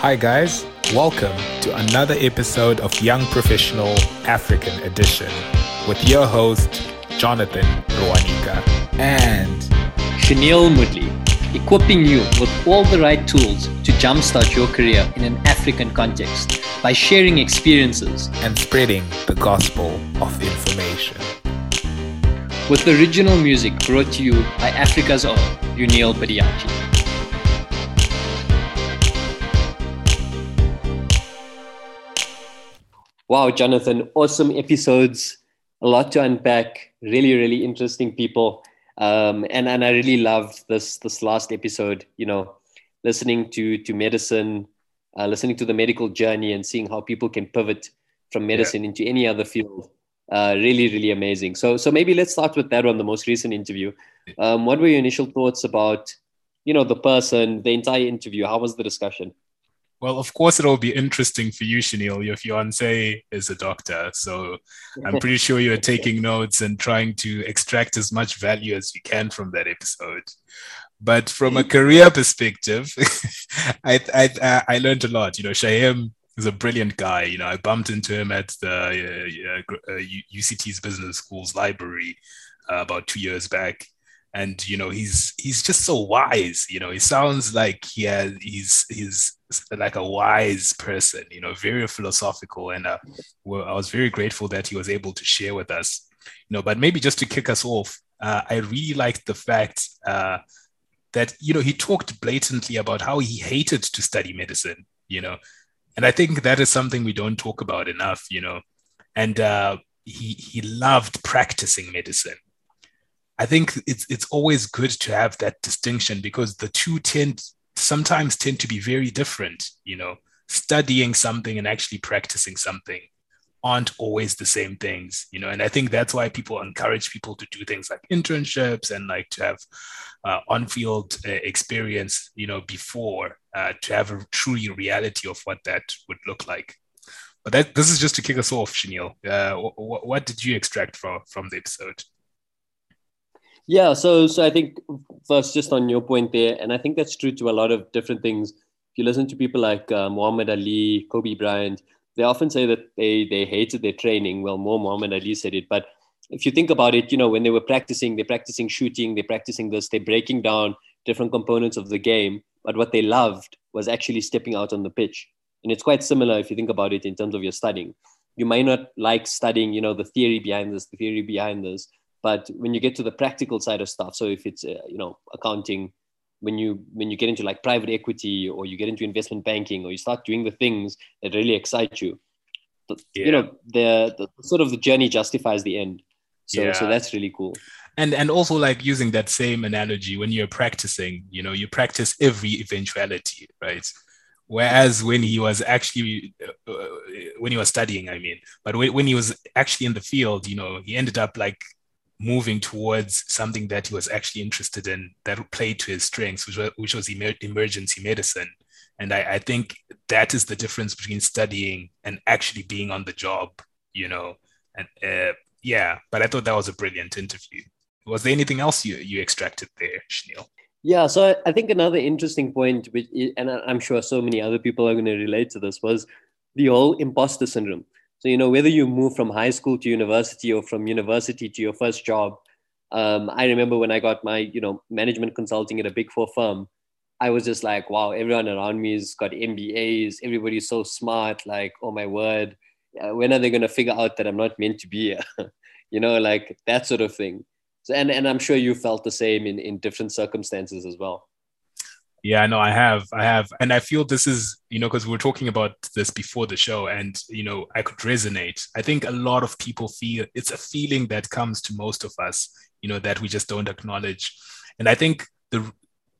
Hi, guys. Welcome to another episode of Young Professional African Edition with your host, Jonathan Rwanika. and Chanel Mudley, equipping you with all the right tools to jumpstart your career in an African context by sharing experiences and spreading the gospel of information. with original music brought to you by Africa's own Unil Badiachi. Wow, Jonathan, awesome episodes, a lot to unpack, really, really interesting people. Um, and, and I really loved this this last episode, you know, listening to to medicine, uh, listening to the medical journey and seeing how people can pivot from medicine into any other field. Uh, really, really amazing. So, so maybe let's start with that one, the most recent interview. Um, what were your initial thoughts about, you know, the person, the entire interview? How was the discussion? Well, of course, it'll be interesting for you, Chanel. Your fiance is a doctor. So I'm pretty sure you're taking notes and trying to extract as much value as you can from that episode. But from a career perspective, I, I, I learned a lot. You know, Shaheem is a brilliant guy. You know, I bumped into him at the uh, uh, UCT's Business School's library uh, about two years back and you know he's he's just so wise you know he sounds like he has he's he's like a wise person you know very philosophical. And uh, well, i was very grateful that he was able to share with us. You know but maybe just to kick us off uh, i really liked the fact uh, that you know he talked blatantly about how he hated to study medicine you know. And i think that is something we don't talk about enough you know. And uh, he he loved practicing medicine. I think it's it's always good to have that distinction because the two tend sometimes tend to be very different. You know, studying something and actually practicing something aren't always the same things. You know, and I think that's why people encourage people to do things like internships and like to have uh, on-field uh, experience. You know, before uh, to have a truly reality of what that would look like. But that, this is just to kick us off, Chanel. Uh, what, what did you extract from from the episode? Yeah, so so I think first just on your point there, and I think that's true to a lot of different things. If you listen to people like uh, Muhammad Ali, Kobe Bryant, they often say that they they hated their training. Well, more Muhammad Ali said it, but if you think about it, you know, when they were practicing, they're practicing shooting, they're practicing this, they're breaking down different components of the game. But what they loved was actually stepping out on the pitch. And it's quite similar if you think about it in terms of your studying. You might not like studying, you know, the theory behind this, the theory behind this, but when you get to the practical side of stuff so if it's uh, you know accounting when you when you get into like private equity or you get into investment banking or you start doing the things that really excite you yeah. you know the, the sort of the journey justifies the end so yeah. so that's really cool and and also like using that same analogy when you're practicing you know you practice every eventuality right whereas when he was actually uh, when he was studying i mean but when, when he was actually in the field you know he ended up like moving towards something that he was actually interested in that played to his strengths, which was, which was emer- emergency medicine. And I, I, think that is the difference between studying and actually being on the job, you know. And uh, yeah, but I thought that was a brilliant interview. Was there anything else you, you extracted there, Chanel? Yeah, so I think another interesting point, which, and I'm sure so many other people are going to relate to this, was the whole imposter syndrome. So, you know, whether you move from high school to university or from university to your first job, um, I remember when I got my, you know, management consulting at a big four firm, I was just like, wow, everyone around me has got MBAs. Everybody's so smart. Like, oh my word, uh, when are they going to figure out that I'm not meant to be here? you know, like that sort of thing. So, and, and I'm sure you felt the same in, in different circumstances as well. Yeah, no, I have, I have, and I feel this is, you know, because we were talking about this before the show, and you know, I could resonate. I think a lot of people feel it's a feeling that comes to most of us, you know, that we just don't acknowledge, and I think the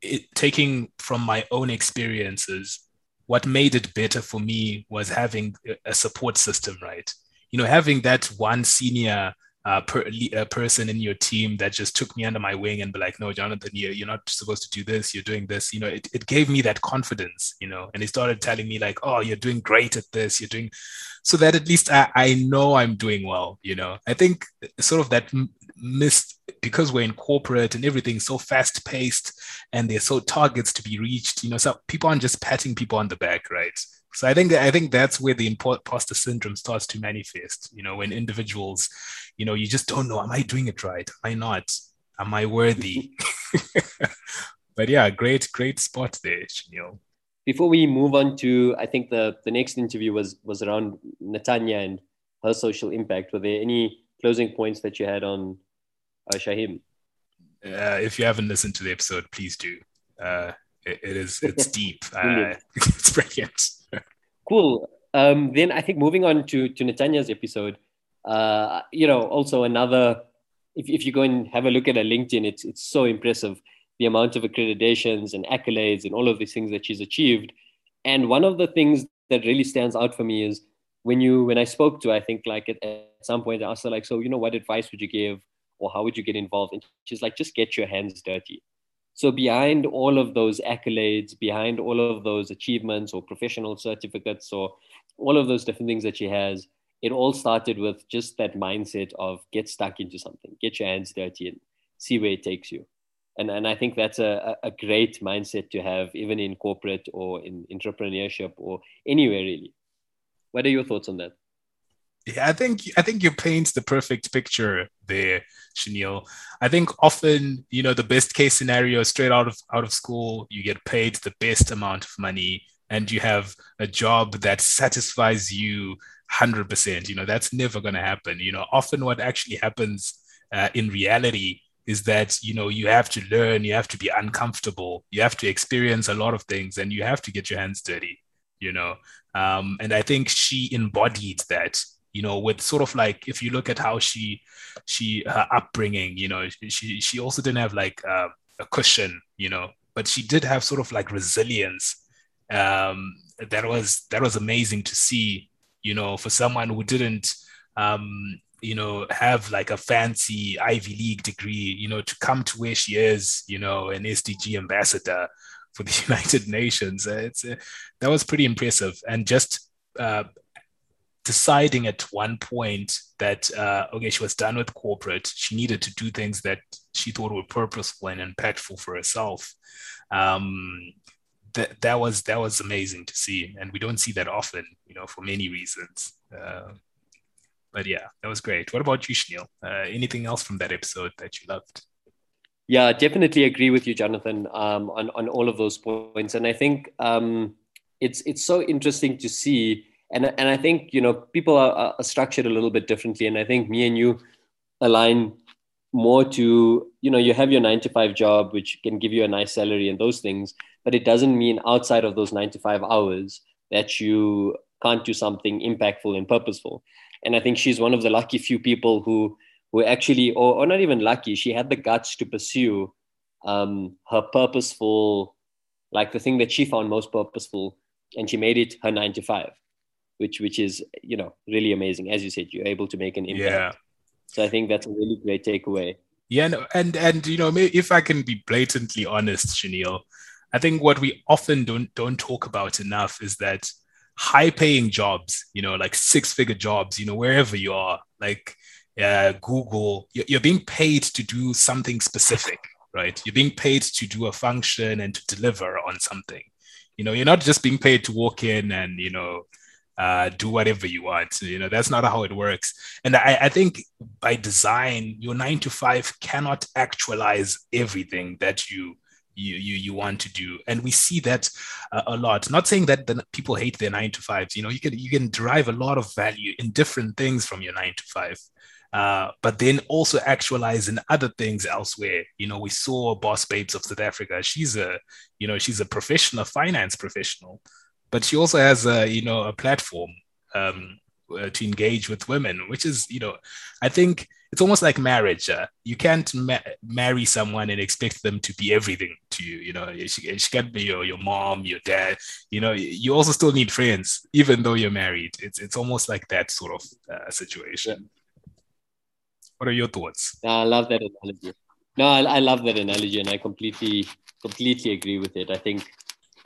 it, taking from my own experiences, what made it better for me was having a support system, right? You know, having that one senior uh, per, a person in your team that just took me under my wing and be like, no, Jonathan, you're, you're not supposed to do this. You're doing this. You know, it, it gave me that confidence, you know, and he started telling me like, oh, you're doing great at this. You're doing so that at least I, I know I'm doing well, you know, I think sort of that missed because we're in corporate and everything's so fast paced and there's so targets to be reached. You know, so people aren't just patting people on the back, right? So I think that, I think that's where the imposter syndrome starts to manifest. You know, when individuals, you know, you just don't know, am I doing it right? Am I not? Am I worthy? but yeah, great, great spot there, Chanel. Before we move on to, I think the the next interview was was around Natanya and her social impact. Were there any closing points that you had on uh, Shaheem? Uh, if you haven't listened to the episode, please do. Uh, it, it is it's deep. Uh, it's brilliant. cool. Um, then I think moving on to to Natanya's episode, uh, you know, also another. If, if you go and have a look at her LinkedIn, it's it's so impressive the amount of accreditations and accolades and all of these things that she's achieved. And one of the things that really stands out for me is when you when I spoke to, I think like at, at some point I asked her like, so you know, what advice would you give, or how would you get involved? And she's like, just get your hands dirty. So behind all of those accolades, behind all of those achievements or professional certificates or all of those different things that she has, it all started with just that mindset of get stuck into something, get your hands dirty and see where it takes you. And, and I think that's a, a great mindset to have, even in corporate or in entrepreneurship or anywhere really. What are your thoughts on that? Yeah, I think I think you paint the perfect picture there, Chanel. I think often, you know, the best case scenario straight out of out of school, you get paid the best amount of money and you have a job that satisfies you 100%. You know, that's never going to happen. You know, often what actually happens uh, in reality is that you know you have to learn you have to be uncomfortable you have to experience a lot of things and you have to get your hands dirty you know um, and i think she embodied that you know with sort of like if you look at how she she her upbringing you know she she also didn't have like uh, a cushion you know but she did have sort of like resilience um, that was that was amazing to see you know for someone who didn't um, you know have like a fancy ivy league degree you know to come to where she is you know an sdg ambassador for the united nations. It's uh, that was pretty impressive. And just uh, deciding at one point that uh, okay she was done with corporate. She needed to do things that she thought were purposeful and impactful for herself. Um, that that was that was amazing to see and we don't see that often you know for many reasons. Uh, but yeah that was great. What about you Shneel? Uh, anything else from that episode that you loved? Yeah definitely agree with you jonathan um, on, on all of those points. And i think um, it's it's so interesting to see and and I think you know people are, are structured a little bit differently, and I think me and you align more to you know you have your nine to five job which can give you a nice salary and those things but it doesn't mean outside of those nine to five hours that you can't do something impactful and purposeful. And i think she's one of the lucky few people who who actually or, or not even lucky she had the guts to pursue um, her purposeful like the thing that she found most purposeful and she made it her nine to five which which is you know really amazing. As you said, you're able to make an impact. Yeah. So I think that's a really great takeaway. Yeah, no, and and you know, if I can be blatantly honest, Chanel, I think what we often don't don't talk about enough is that high-paying jobs, you know, like six-figure jobs, you know, wherever you are, like uh, Google, you're being paid to do something specific, right? You're being paid to do a function and to deliver on something. You know, you're not just being paid to walk in and you know uh, do whatever you want. You know, that's not how it works. And I, I, think by design, your nine to five cannot actualize everything that you you you, you want to do. And we see that uh, a lot. Not saying that the people hate their nine to fives. You know, you can you can derive a lot of value in different things from your nine to five. Uh, but then also actualize in other things elsewhere. You know, we saw Boss Babes of South Africa. She's a, you know, she's a professional, finance professional but she also has a you know a platform um, uh, to engage with women, which is you know I think it's almost like marriage. Uh, you can't ma- marry someone and expect them to be everything to you. You know, she, she can't be your, your mom, your dad. You know, you also still need friends, even though you're married. It's it's almost like that sort of uh, situation. What are your thoughts? I love that analogy. No, I, I love that analogy, and I completely completely agree with it. I think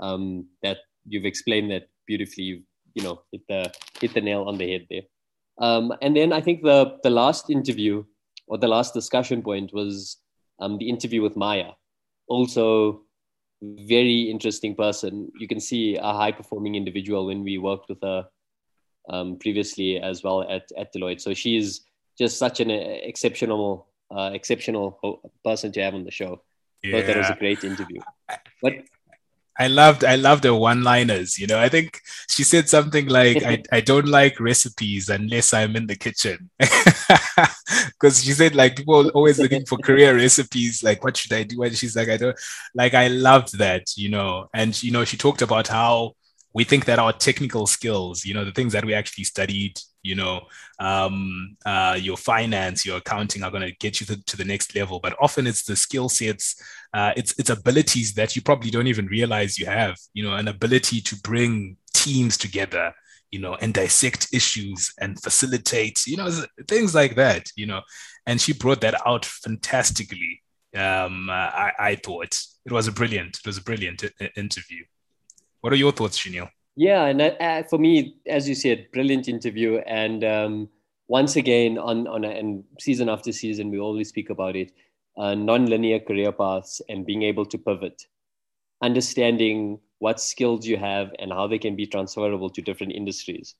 um, that you've explained that beautifully. You've you know hit the hit the nail on the head there. Um, and then I think the the last interview or the last discussion point was um, the interview with Maya. Also, very interesting person. You can see a high performing individual when we worked with her um, previously as well at, at Deloitte. So she's just such an exceptional, uh, exceptional person to have on the show. Yeah. Thought that was a great interview. But I loved I loved her one-liners. You know, I think she said something like, "I, I don't like recipes unless I'm in the kitchen," because she said like people are always looking for career recipes. Like, what should I do? And she's like, I don't like. I loved that. You know, and you know, she talked about how we think that our technical skills, you know, the things that we actually studied, you know, um, uh, your finance, your accounting are going to get you to, to, the next level. But often it's the skill sets, uh, it's it's abilities that you probably don't even realize you have. You know, an ability to bring teams together, you know, and dissect issues and facilitate, you know, things like that. You know, and she brought that out fantastically. Um, I, I thought it was a brilliant, it was a brilliant interview. What are your thoughts, Shanil? Yeah, and uh, for me, as you said, brilliant interview. And um, once again, on on a, and season after season, we always speak about it: uh, non-linear career paths and being able to pivot, understanding what skills you have and how they can be transferable to different industries.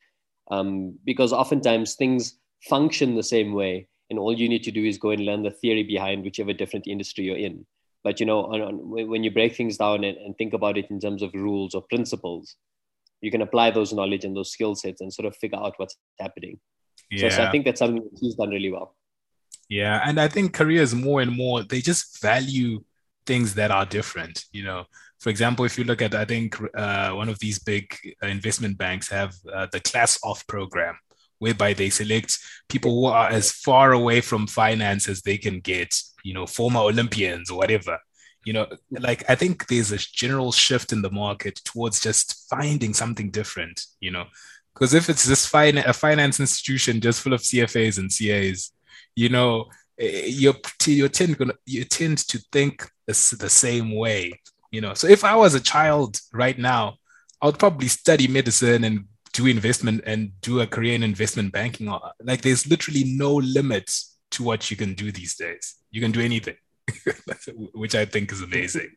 Um, because oftentimes things function the same way, and all you need to do is go and learn the theory behind whichever different industry you're in but you know on, on, when you break things down and, and, think about it in terms of rules or principles you can apply those knowledge and those skill sets and sort of figure out what's happening yeah. so, so i think that's something that he's done really well yeah and i think careers more and more they just value things that are different you know for example if you look at i think uh, one of these big investment banks have uh, the class off program whereby they select people who are as far away from finance as they can get, you know, former Olympians or whatever. You know, like I think there's a general shift in the market towards just finding something different, you know, because if it's this fine a finance institution just full of CFAs and CAs, you know, eh, you you tend you tend to think the same way, you know. So if I was a child right now, I would probably study medicine and do investment and do a career in investment banking. Like there's literally no limit to what you can do these days. You can do anything, which I think is amazing.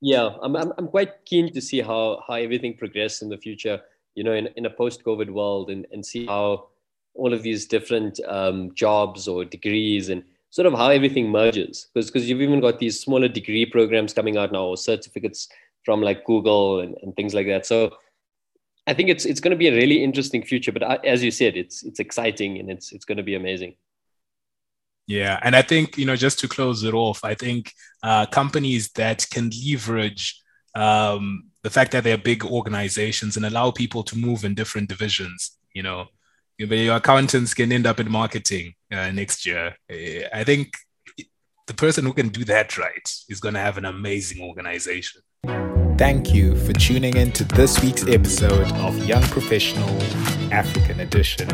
Yeah, I'm, I'm, I'm quite keen to see how, how everything progresses in the future, you know, in, in a post-COVID world and, and see how all of these different um, jobs or degrees and sort of how everything merges. Because you've even got these smaller degree programs coming out now or certificates from like Google and, and things like that. So I think it's it's going to be a really interesting future. But as you said, it's it's exciting and it's it's going to be amazing. Yeah, and I think you know just to close it off, I think uh, companies that can leverage um, the fact that they're big organizations and allow people to move in different divisions. You know, your accountants can end up in marketing uh, next year. Eh, I think the person who can do that right is going to have an amazing organization. Thank you for tuning in to this week's episode of Young Professional African Edition.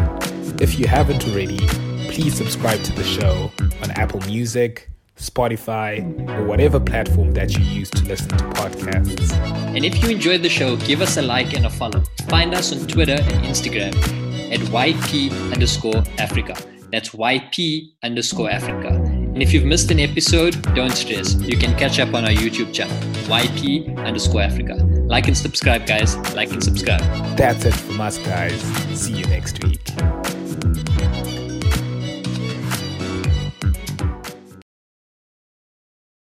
If you haven't already, please subscribe to the show on Apple Music, Spotify, or whatever platform that you use to listen to podcasts. And if you enjoyed the show, give us a like and a follow. Find us on Twitter and Instagram at YP underscore Africa. That's YP underscore Africa. And if you've missed an episode, don't stress. You can catch up on our YouTube channel, YP underscore Africa. Like and subscribe, guys. Like and subscribe. That's it from us, guys. See you next week.